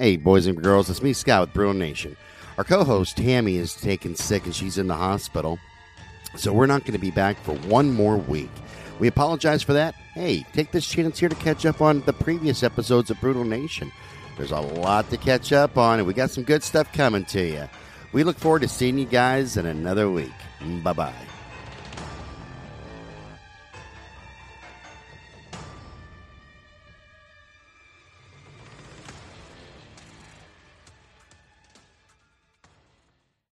Hey, boys and girls, it's me, Scott with Brutal Nation. Our co host, Tammy, is taken sick and she's in the hospital. So we're not going to be back for one more week. We apologize for that. Hey, take this chance here to catch up on the previous episodes of Brutal Nation. There's a lot to catch up on, and we got some good stuff coming to you. We look forward to seeing you guys in another week. Bye bye.